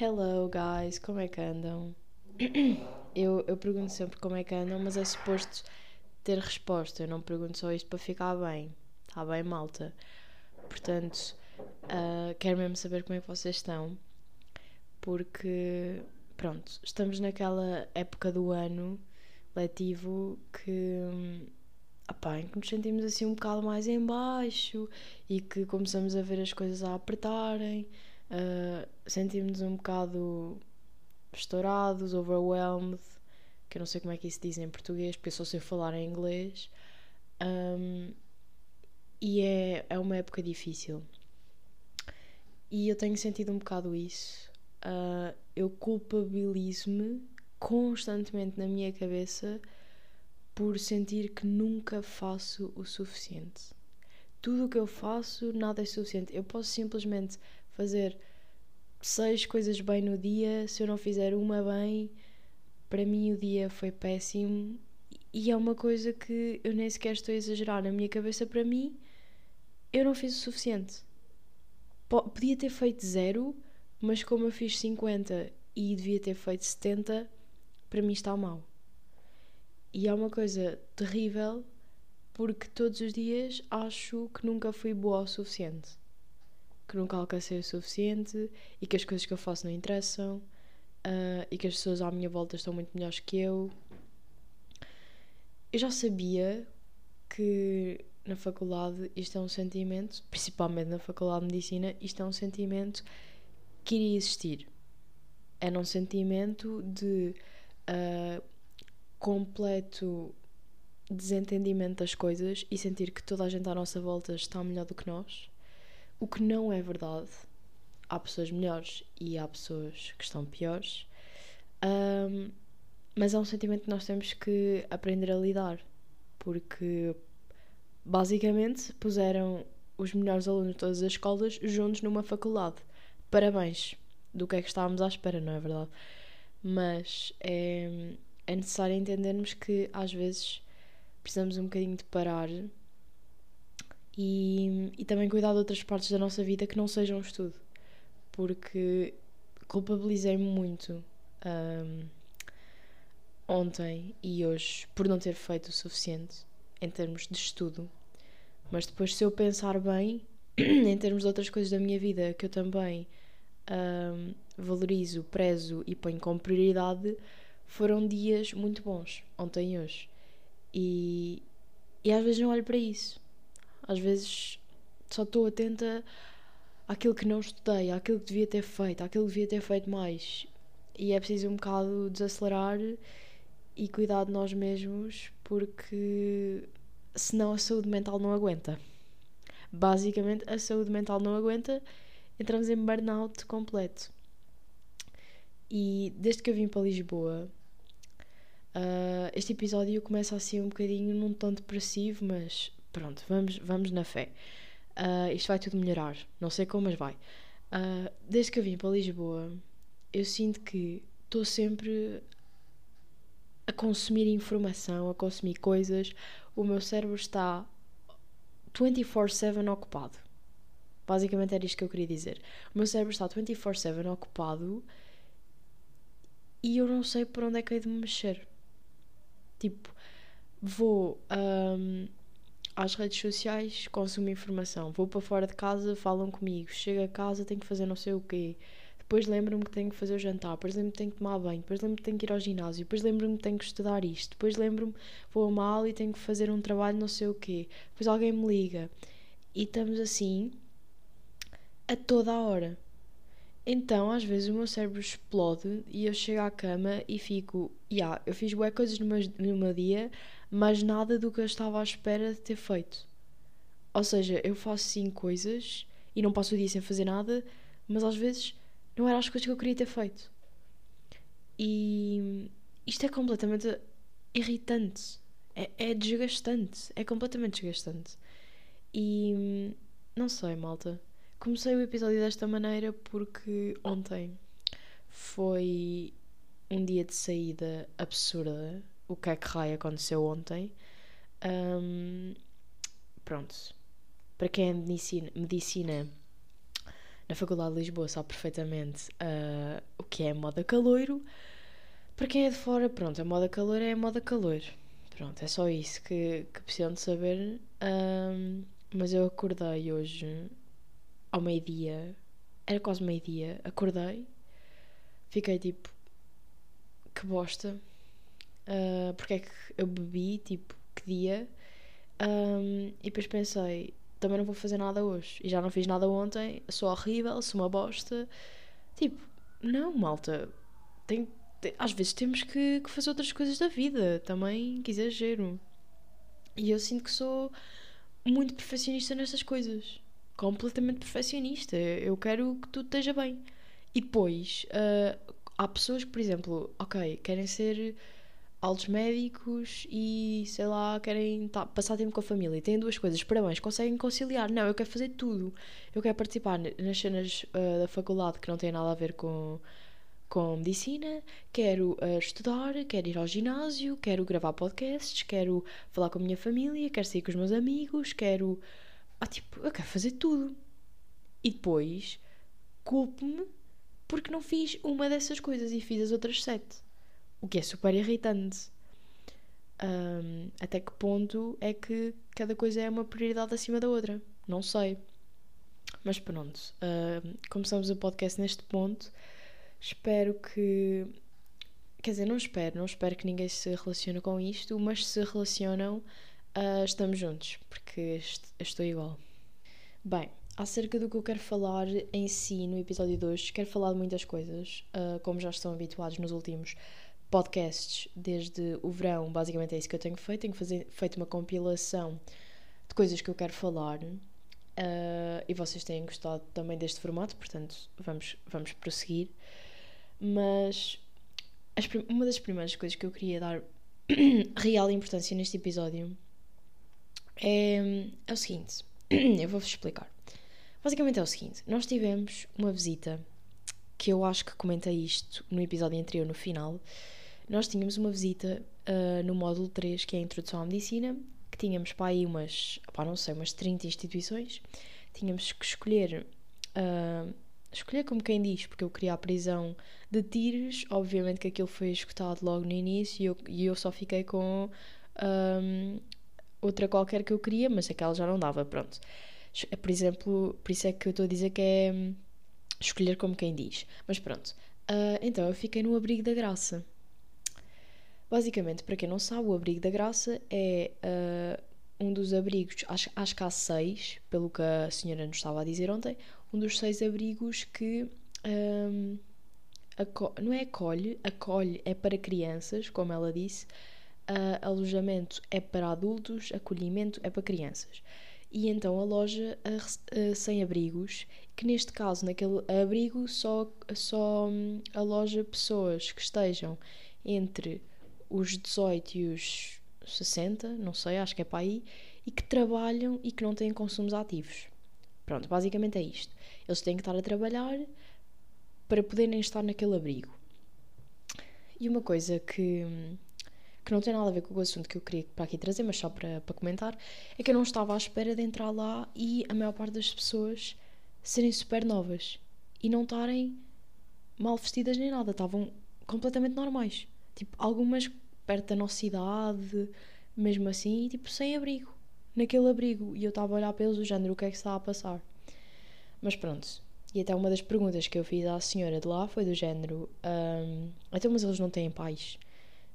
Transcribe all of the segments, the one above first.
Hello guys, como é que andam? Eu, eu pergunto sempre como é que andam, mas é suposto ter resposta. Eu não pergunto só isto para ficar bem. Está bem, malta? Portanto, uh, quero mesmo saber como é que vocês estão. Porque, pronto, estamos naquela época do ano letivo que. Opá, em que nos sentimos assim um bocado mais em baixo e que começamos a ver as coisas a apertarem, uh, sentimos um bocado estourados, overwhelmed, que eu não sei como é que isso diz em português, porque eu só sei falar em inglês. Um, e é, é uma época difícil. E eu tenho sentido um bocado isso. Uh, eu culpabilizo-me constantemente na minha cabeça por sentir que nunca faço o suficiente. Tudo o que eu faço, nada é suficiente. Eu posso simplesmente fazer seis coisas bem no dia, se eu não fizer uma bem, para mim o dia foi péssimo e é uma coisa que eu nem sequer estou a exagerar na minha cabeça. Para mim, eu não fiz o suficiente. Podia ter feito zero, mas como eu fiz 50 e devia ter feito 70, para mim está mal. E é uma coisa terrível porque todos os dias acho que nunca fui boa o suficiente que nunca alcancei o suficiente e que as coisas que eu faço não interessam uh, e que as pessoas à minha volta estão muito melhores que eu. Eu já sabia que na faculdade isto é um sentimento, principalmente na faculdade de medicina, isto é um sentimento que iria existir. Era um sentimento de uh, completo desentendimento das coisas e sentir que toda a gente à nossa volta está melhor do que nós o que não é verdade. Há pessoas melhores e há pessoas que estão piores. Um, mas é um sentimento que nós temos que aprender a lidar. Porque basicamente puseram os melhores alunos de todas as escolas juntos numa faculdade. Parabéns! Do que é que estávamos à espera, não é verdade? Mas é, é necessário entendermos que às vezes precisamos um bocadinho de parar e, e também cuidar de outras partes da nossa vida que não sejam estudo, porque culpabilizei-me muito um, ontem e hoje por não ter feito o suficiente em termos de estudo, mas depois, se eu pensar bem, em termos de outras coisas da minha vida que eu também um, valorizo, prezo e ponho como prioridade, foram dias muito bons, ontem e hoje. E, e às vezes não olho para isso. Às vezes só estou atenta àquilo que não estudei, àquilo que devia ter feito, àquilo que devia ter feito mais. E é preciso um bocado desacelerar e cuidar de nós mesmos, porque senão a saúde mental não aguenta. Basicamente, a saúde mental não aguenta, entramos em burnout completo. E desde que eu vim para Lisboa, uh, este episódio começa assim um bocadinho num tom depressivo, mas Pronto, vamos, vamos na fé. Uh, isto vai tudo melhorar. Não sei como, mas vai. Uh, desde que eu vim para Lisboa, eu sinto que estou sempre a consumir informação, a consumir coisas. O meu cérebro está 24-7 ocupado. Basicamente era isto que eu queria dizer. O meu cérebro está 24-7 ocupado e eu não sei por onde é que hei de me mexer. Tipo, vou. Um, às redes sociais, consumo informação. Vou para fora de casa, falam comigo. Chego a casa, tenho que fazer não sei o quê. Depois lembro-me que tenho que fazer o jantar. Depois lembro-me que tenho que tomar banho. Depois lembro-me que tenho que ir ao ginásio. Depois lembro-me que tenho que estudar isto. Depois lembro-me vou a e tenho que fazer um trabalho não sei o quê. Depois alguém me liga. E estamos assim a toda a hora. Então, às vezes, o meu cérebro explode e eu chego à cama e fico, yeah, eu fiz bué coisas no meu, no meu dia, mas nada do que eu estava à espera de ter feito. Ou seja, eu faço sim coisas e não passo o dia sem fazer nada, mas às vezes não eram as coisas que eu queria ter feito. E isto é completamente irritante. É, é desgastante. É completamente desgastante. E não sei, malta. Comecei o episódio desta maneira porque ontem foi um dia de saída absurda o que é que raio aconteceu ontem. Um, pronto. Para quem é medicina, medicina na Faculdade de Lisboa sabe perfeitamente uh, o que é moda caloiro. Para quem é de fora, pronto, a moda calor é a moda calor. Pronto, é só isso que, que precisam de saber. Um, mas eu acordei hoje ao meio-dia, era quase meio-dia, acordei, fiquei tipo, que bosta, uh, porque é que eu bebi, tipo, que dia, um, e depois pensei, também não vou fazer nada hoje, e já não fiz nada ontem, sou horrível, sou uma bosta, tipo, não, malta, tem, tem às vezes temos que, que fazer outras coisas da vida, também, que exagero, e eu sinto que sou muito perfeccionista nestas coisas. Completamente perfeccionista. Eu quero que tudo esteja bem. E depois, uh, há pessoas que, por exemplo, ok, querem ser altos médicos e, sei lá, querem tá, passar tempo com a família têm duas coisas, parabéns, conseguem conciliar. Não, eu quero fazer tudo. Eu quero participar nas cenas uh, da faculdade que não têm nada a ver com com medicina, quero uh, estudar, quero ir ao ginásio, quero gravar podcasts, quero falar com a minha família, quero sair com os meus amigos, quero. Ah, tipo, eu quero fazer tudo. E depois culpo-me porque não fiz uma dessas coisas e fiz as outras sete. O que é super irritante. Um, até que ponto é que cada coisa é uma prioridade acima da outra? Não sei. Mas pronto, uh, começamos o podcast neste ponto. Espero que. Quer dizer, não espero, não espero que ninguém se relacione com isto, mas se relacionam, uh, estamos juntos, porque estou igual. Bem, acerca do que eu quero falar em si no episódio 2, quero falar de muitas coisas, uh, como já estão habituados nos últimos podcasts desde o verão, basicamente é isso que eu tenho feito. Tenho fazer, feito uma compilação de coisas que eu quero falar uh, e vocês têm gostado também deste formato, portanto vamos, vamos prosseguir. Mas as, uma das primeiras coisas que eu queria dar real importância neste episódio é, é o seguinte: eu vou-vos explicar. Basicamente é o seguinte: nós tivemos uma visita que eu acho que comentei isto no episódio anterior, no final. Nós tínhamos uma visita uh, no módulo 3, que é a Introdução à Medicina, que tínhamos para aí umas, pá, não sei, umas 30 instituições. Tínhamos que escolher uh, escolher como quem diz, porque eu queria a prisão de tiros, obviamente que aquilo foi escutado logo no início e eu, e eu só fiquei com outra qualquer que eu queria, mas aquela já não dava, pronto. Por exemplo, por isso é que eu estou a dizer que é hum, escolher como quem diz. Mas pronto, uh, então eu fiquei no Abrigo da Graça. Basicamente, para quem não sabe, o Abrigo da Graça é uh, um dos abrigos, acho, acho que há seis, pelo que a senhora nos estava a dizer ontem, um dos seis abrigos que um, não é acolhe, acolhe é para crianças, como ela disse, uh, alojamento é para adultos, acolhimento é para crianças. E então a loja uh, sem abrigos, que neste caso, naquele abrigo, só, só um, aloja pessoas que estejam entre os 18 e os 60, não sei, acho que é para aí, e que trabalham e que não têm consumos ativos. Pronto, basicamente é isto. Eles têm que estar a trabalhar para poderem estar naquele abrigo. E uma coisa que, que não tem nada a ver com o assunto que eu queria para aqui trazer, mas só para, para comentar, é que eu não estava à espera de entrar lá e a maior parte das pessoas serem super novas e não estarem mal vestidas nem nada, estavam completamente normais. Tipo, algumas perto da nossa idade, mesmo assim, tipo, sem abrigo naquele abrigo e eu estava a olhar para eles género o que é que está a passar. Mas pronto. E até uma das perguntas que eu fiz à senhora de lá foi do género: um, Então, mas eles não têm pais?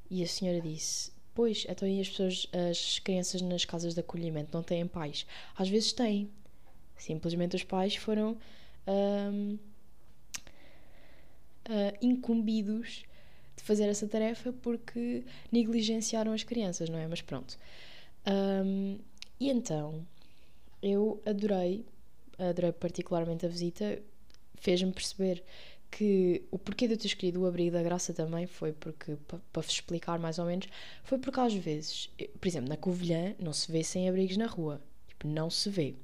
E a senhora disse: Pois, então e as pessoas, as crianças nas casas de acolhimento não têm pais? Às vezes têm. Simplesmente os pais foram ah, incumbidos de fazer essa tarefa porque negligenciaram as crianças, não é? Mas pronto. Um, e então, eu adorei, adorei particularmente a visita, fez-me perceber que o porquê de eu ter escolhido o Abrigo da Graça também foi porque, para vos explicar mais ou menos, foi porque às vezes, por exemplo, na Covilhã não se vê sem abrigos na rua. Tipo, não se vê.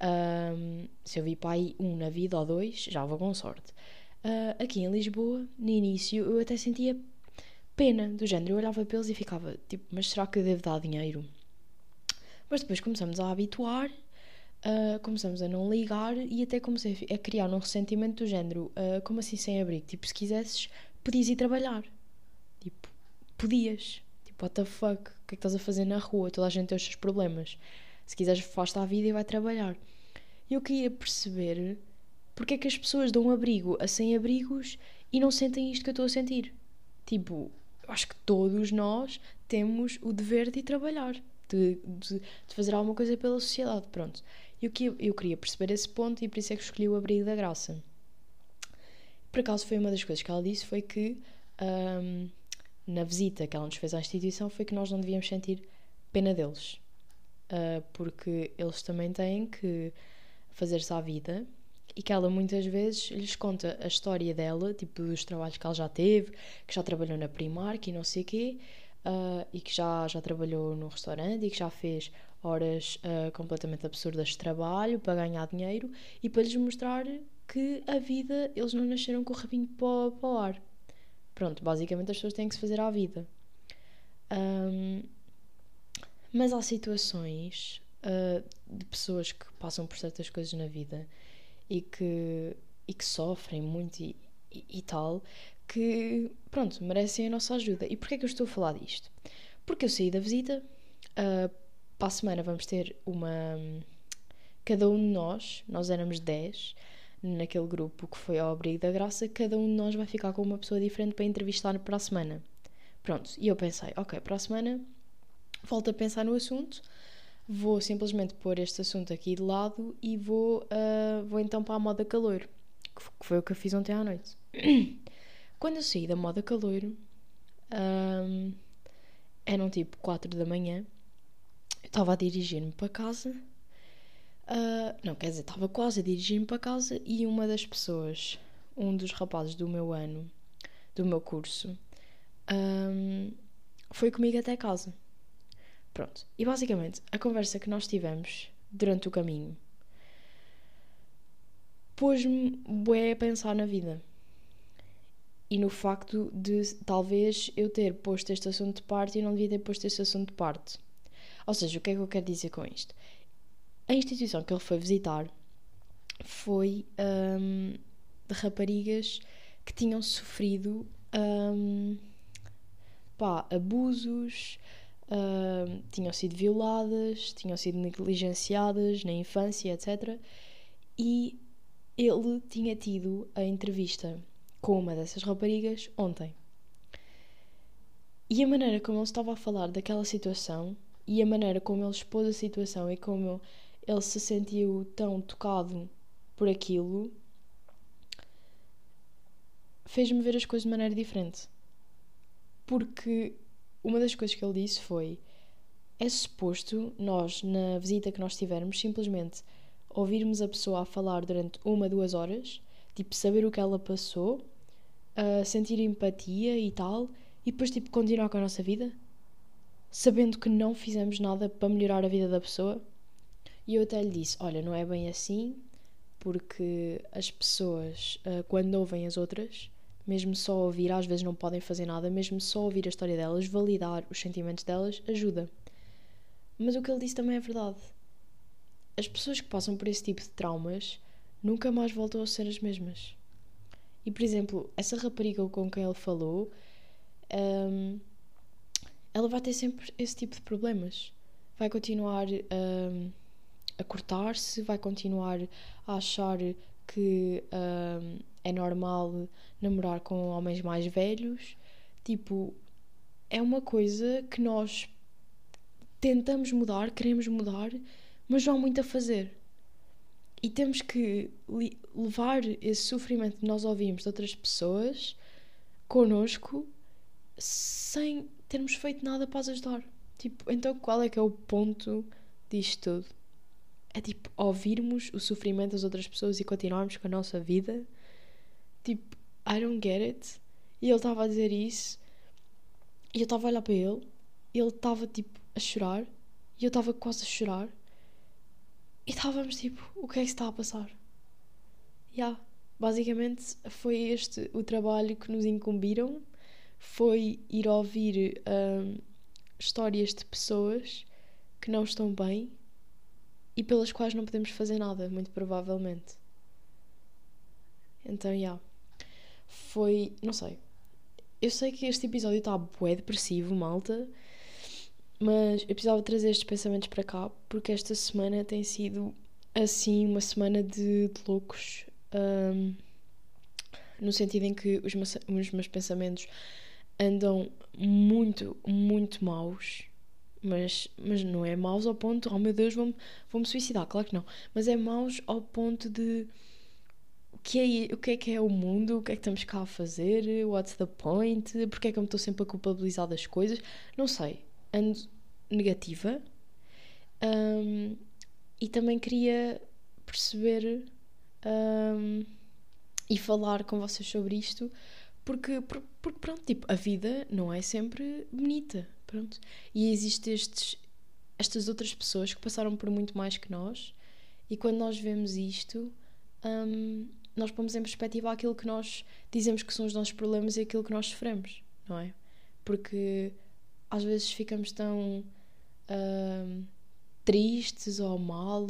Um, se eu vi para aí um na vida ou dois, já vou com sorte. Uh, aqui em Lisboa, no início, eu até sentia pena do género. Eu olhava para eles e ficava tipo, mas será que eu devo dar dinheiro? Mas depois começamos a habituar uh, começamos a não ligar e até comecei a criar um ressentimento do género: uh, como assim sem abrigo? Tipo, se quisesses, podias ir trabalhar. Tipo, podias. Tipo, what the fuck? O que é que estás a fazer na rua? Toda a gente tem os seus problemas. Se quiseres, faz-te à vida e vai trabalhar. E eu queria perceber porque é que as pessoas dão abrigo a sem-abrigos e não sentem isto que eu estou a sentir. Tipo, eu acho que todos nós temos o dever de trabalhar, de, de, de fazer alguma coisa pela sociedade. Pronto. E eu, eu queria perceber esse ponto e por isso é que escolhi o abrigo da graça. Por acaso foi uma das coisas que ela disse foi que um, na visita que ela nos fez à instituição foi que nós não devíamos sentir pena deles. Uh, porque eles também têm que fazer-se à vida e que ela muitas vezes lhes conta a história dela, tipo dos trabalhos que ela já teve, que já trabalhou na Primark e não sei o quê, uh, e que já, já trabalhou no restaurante e que já fez horas uh, completamente absurdas de trabalho para ganhar dinheiro e para lhes mostrar que a vida, eles não nasceram com o rabinho para, para o ar. Pronto, basicamente as pessoas têm que se fazer à vida. Um, mas há situações uh, de pessoas que passam por certas coisas na vida e que, e que sofrem muito e, e, e tal, que, pronto, merecem a nossa ajuda. E porquê é que eu estou a falar disto? Porque eu saí da visita, uh, para a semana vamos ter uma. Cada um de nós, nós éramos 10 naquele grupo que foi ao Abrigo da Graça, cada um de nós vai ficar com uma pessoa diferente para entrevistar para a semana. Pronto, e eu pensei, ok, para a semana volto a pensar no assunto, vou simplesmente pôr este assunto aqui de lado e vou, uh, vou então para a moda calor, que foi o que eu fiz ontem à noite. Quando eu saí da moda calor, um, eram tipo 4 da manhã, eu estava a dirigir-me para casa. Uh, não, quer dizer, estava quase a dirigir-me para casa e uma das pessoas, um dos rapazes do meu ano, do meu curso, um, foi comigo até casa. Pronto. E basicamente, a conversa que nós tivemos durante o caminho pôs-me bué a pensar na vida. E no facto de talvez eu ter posto este assunto de parte e não devia ter posto este assunto de parte. Ou seja, o que é que eu quero dizer com isto? A instituição que ele foi visitar foi um, de raparigas que tinham sofrido um, pá, abusos, uh, tinham sido violadas, tinham sido negligenciadas na infância, etc. E ele tinha tido a entrevista com uma dessas raparigas ontem. E a maneira como ele estava a falar daquela situação e a maneira como ele expôs a situação e como ele se sentiu tão tocado por aquilo fez-me ver as coisas de maneira diferente. Porque uma das coisas que ele disse foi: é suposto nós, na visita que nós tivermos, simplesmente ouvirmos a pessoa a falar durante uma, duas horas, tipo, saber o que ela passou, uh, sentir empatia e tal, e depois, tipo, continuar com a nossa vida, sabendo que não fizemos nada para melhorar a vida da pessoa. E eu até lhe disse: Olha, não é bem assim, porque as pessoas, uh, quando ouvem as outras, mesmo só ouvir, às vezes não podem fazer nada, mesmo só ouvir a história delas, validar os sentimentos delas, ajuda. Mas o que ele disse também é verdade. As pessoas que passam por esse tipo de traumas nunca mais voltam a ser as mesmas. E, por exemplo, essa rapariga com quem ele falou, um, ela vai ter sempre esse tipo de problemas. Vai continuar um, a cortar-se, vai continuar a achar que um, é normal namorar com homens mais velhos. Tipo, é uma coisa que nós tentamos mudar, queremos mudar, mas não há muito a fazer. E temos que levar esse sofrimento que nós ouvimos de outras pessoas connosco sem termos feito nada para as ajudar. Tipo, então qual é que é o ponto disto tudo? É tipo ouvirmos o sofrimento das outras pessoas e continuarmos com a nossa vida Tipo, I don't get it. E ele estava a dizer isso. E eu estava a olhar para ele. E ele estava tipo a chorar. E eu estava quase a chorar. E estávamos tipo, o que é que está a passar? Yeah. Basicamente foi este o trabalho que nos incumbiram. Foi ir ouvir um, histórias de pessoas que não estão bem e pelas quais não podemos fazer nada, muito provavelmente. Então, já. Yeah, foi. Não sei. Eu sei que este episódio está bué depressivo, malta. Mas eu precisava trazer estes pensamentos para cá porque esta semana tem sido assim uma semana de, de loucos. Um, no sentido em que os meus, os meus pensamentos andam muito, muito maus. Mas, mas não é maus ao ponto, oh meu Deus, vou-me vou suicidar, claro que não. Mas é maus ao ponto de o que, é, o que é que é o mundo, o que é que estamos cá a fazer, what's the point, porque é que eu me estou sempre a culpabilizar das coisas, não sei. Ando negativa um, e também queria perceber um, e falar com vocês sobre isto porque, porque pronto, tipo, a vida não é sempre bonita, pronto. E existem estes, estas outras pessoas que passaram por muito mais que nós e quando nós vemos isto, um, nós pomos em perspectiva aquilo que nós dizemos que são os nossos problemas e aquilo que nós sofremos, não é? Porque às vezes ficamos tão uh, tristes ou mal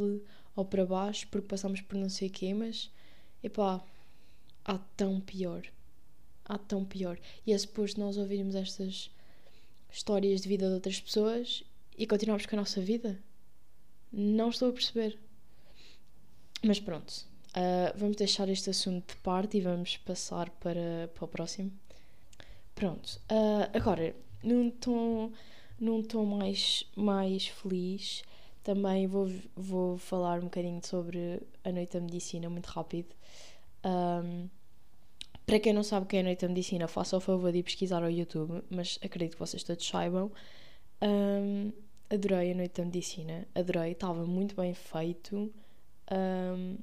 ou para baixo porque passamos por não sei o quê, mas epá, há tão pior. Há tão pior. E é suposto nós ouvirmos estas histórias de vida de outras pessoas e continuarmos com a nossa vida? Não estou a perceber. Mas pronto, uh, vamos deixar este assunto de parte e vamos passar para, para o próximo. Pronto, uh, agora num tom, num tom mais, mais feliz, também vou, vou falar um bocadinho sobre a Noite da Medicina, muito rápido. Um, para quem não sabe o que é a Noite da Medicina, faça o favor de ir pesquisar ao YouTube, mas acredito que vocês todos saibam. Um, adorei a Noite da Medicina, adorei, estava muito bem feito um,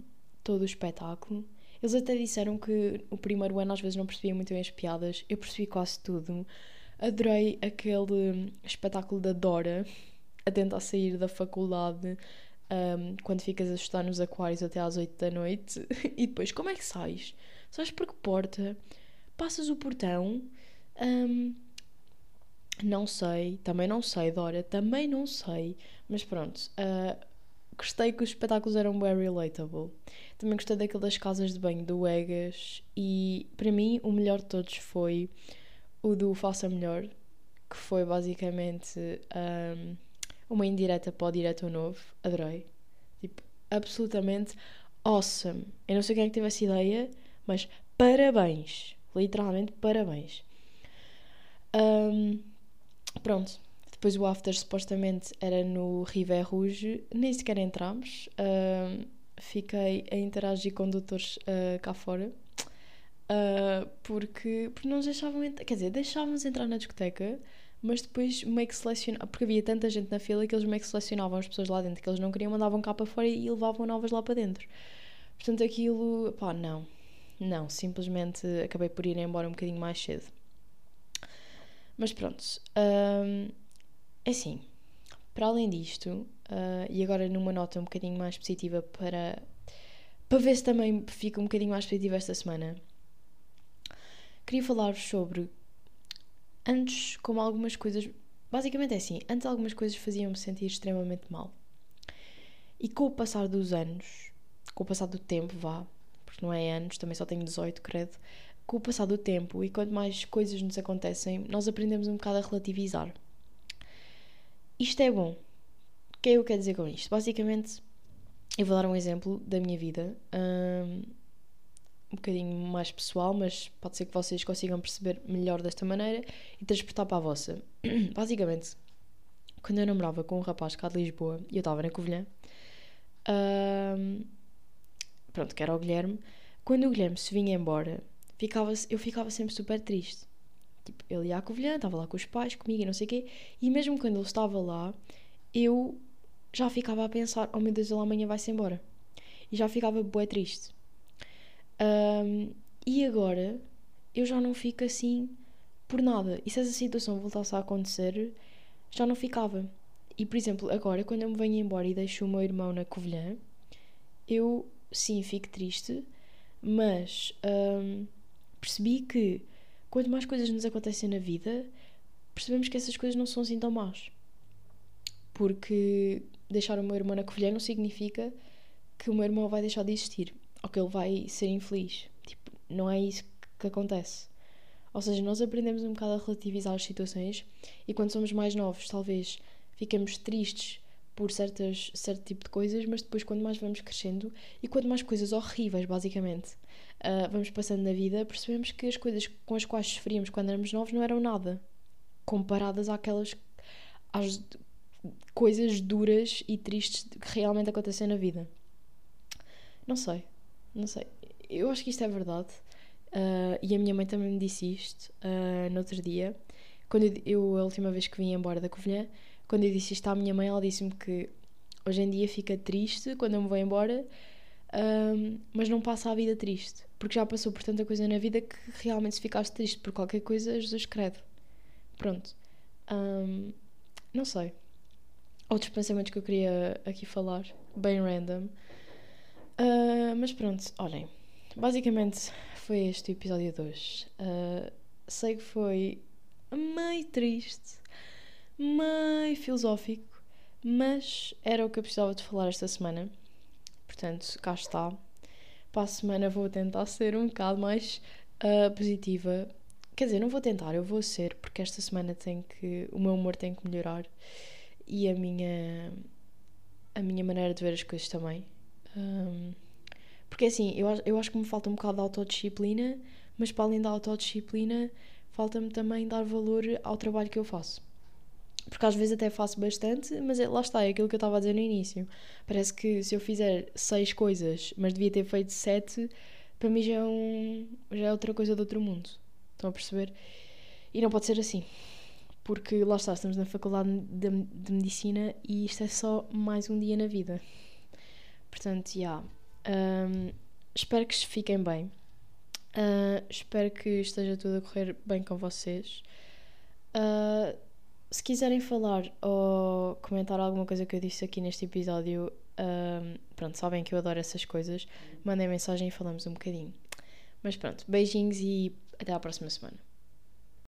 todo o espetáculo. Eles até disseram que o primeiro ano às vezes não percebia muito bem as piadas, eu percebi quase tudo. Adorei aquele espetáculo da Dora a tentar sair da faculdade um, quando ficas a estudar nos aquários até às 8 da noite e depois como é que sais? Sais por que porta? Passas o portão? Um, não sei, também não sei, Dora, também não sei, mas pronto. Uh, gostei que os espetáculos eram bem relatable. Também gostei daquele das casas de banho do Egas e para mim o melhor de todos foi o do Faça Melhor, que foi basicamente um, uma indireta para o diretor novo. Adorei. Tipo, absolutamente awesome. Eu não sei quem é que teve essa ideia, mas parabéns. Literalmente parabéns. Um, pronto. Depois o after supostamente era no River Rouge. Nem sequer entramos. Um, fiquei a interagir com doutores uh, cá fora. Uh, porque, porque não nos deixavam entrar, quer dizer, deixávamos entrar na discoteca, mas depois meio que selecionavam, porque havia tanta gente na fila que eles meio que selecionavam as pessoas lá dentro que eles não queriam, mandavam cá para fora e levavam novas lá para dentro. Portanto, aquilo, pá, não, não, simplesmente acabei por ir embora um bocadinho mais cedo. Mas pronto, um, é assim, para além disto, uh, e agora numa nota um bocadinho mais positiva para, para ver se também fica um bocadinho mais positiva esta semana queria falar-vos sobre antes como algumas coisas basicamente é assim antes algumas coisas faziam-me sentir extremamente mal e com o passar dos anos com o passar do tempo vá porque não é anos também só tenho 18 credo com o passar do tempo e quanto mais coisas nos acontecem nós aprendemos um bocado a relativizar. Isto é bom. O que é que eu quero dizer com isto? Basicamente eu vou dar um exemplo da minha vida um, um bocadinho mais pessoal, mas pode ser que vocês consigam perceber melhor desta maneira e transportar para a vossa. Basicamente, quando eu namorava com um rapaz cá de Lisboa e eu estava na Covilhã, pronto, que era o Guilherme, quando o Guilherme se vinha embora, ficava, eu ficava sempre super triste. Tipo, ele ia à Covilhã, estava lá com os pais, comigo e não sei o quê, e mesmo quando ele estava lá, eu já ficava a pensar: oh meu Deus, ele amanhã vai-se embora. E já ficava bué triste. Um, e agora eu já não fico assim por nada. E se essa situação voltasse a acontecer, já não ficava. E por exemplo, agora quando eu me venho embora e deixo o meu irmão na Covilhã, eu sim fico triste, mas um, percebi que quanto mais coisas nos acontecem na vida, percebemos que essas coisas não são assim tão más. Porque deixar o meu irmão na Covilhã não significa que o meu irmão vai deixar de existir ou que ele vai ser infeliz. Tipo, não é isso que acontece. Ou seja, nós aprendemos um bocado a relativizar as situações e quando somos mais novos, talvez ficamos tristes por certas, certo tipo de coisas, mas depois, quando mais vamos crescendo e quanto mais coisas horríveis, basicamente, uh, vamos passando na vida, percebemos que as coisas com as quais sofríamos quando éramos novos não eram nada comparadas àquelas às coisas duras e tristes que realmente acontecem na vida. Não sei, não sei. Eu acho que isto é verdade. Uh, e a minha mãe também me disse isto uh, no outro dia. Quando eu, eu, a última vez que vim embora da Covilhã, quando eu disse isto à minha mãe, ela disse-me que hoje em dia fica triste quando eu me vou embora, um, mas não passa a vida triste. Porque já passou por tanta coisa na vida que realmente se ficaste triste por qualquer coisa, Jesus crede. Pronto. Um, não sei. Outros pensamentos que eu queria aqui falar, bem random. Uh, mas pronto, olhem. Basicamente foi este o episódio 2. Uh, sei que foi meio triste, meio filosófico, mas era o que eu precisava de falar esta semana. Portanto, cá está. Para a semana vou tentar ser um bocado mais uh, positiva. Quer dizer, não vou tentar, eu vou ser, porque esta semana tem que. O meu humor tem que melhorar e a minha. a minha maneira de ver as coisas também. Um, porque assim, eu, eu acho que me falta um bocado de autodisciplina, mas para além da autodisciplina, falta-me também dar valor ao trabalho que eu faço. Porque às vezes até faço bastante, mas é, lá está, é aquilo que eu estava a dizer no início. Parece que se eu fizer seis coisas, mas devia ter feito sete, para mim já é, um, já é outra coisa do outro mundo. Estão a perceber? E não pode ser assim. Porque lá está, estamos na faculdade de, de medicina e isto é só mais um dia na vida. Portanto, já. Yeah. Um, espero que fiquem bem. Uh, espero que esteja tudo a correr bem com vocês. Uh, se quiserem falar ou comentar alguma coisa que eu disse aqui neste episódio, um, pronto, sabem que eu adoro essas coisas. Mandem mensagem e falamos um bocadinho. Mas pronto, beijinhos e até à próxima semana.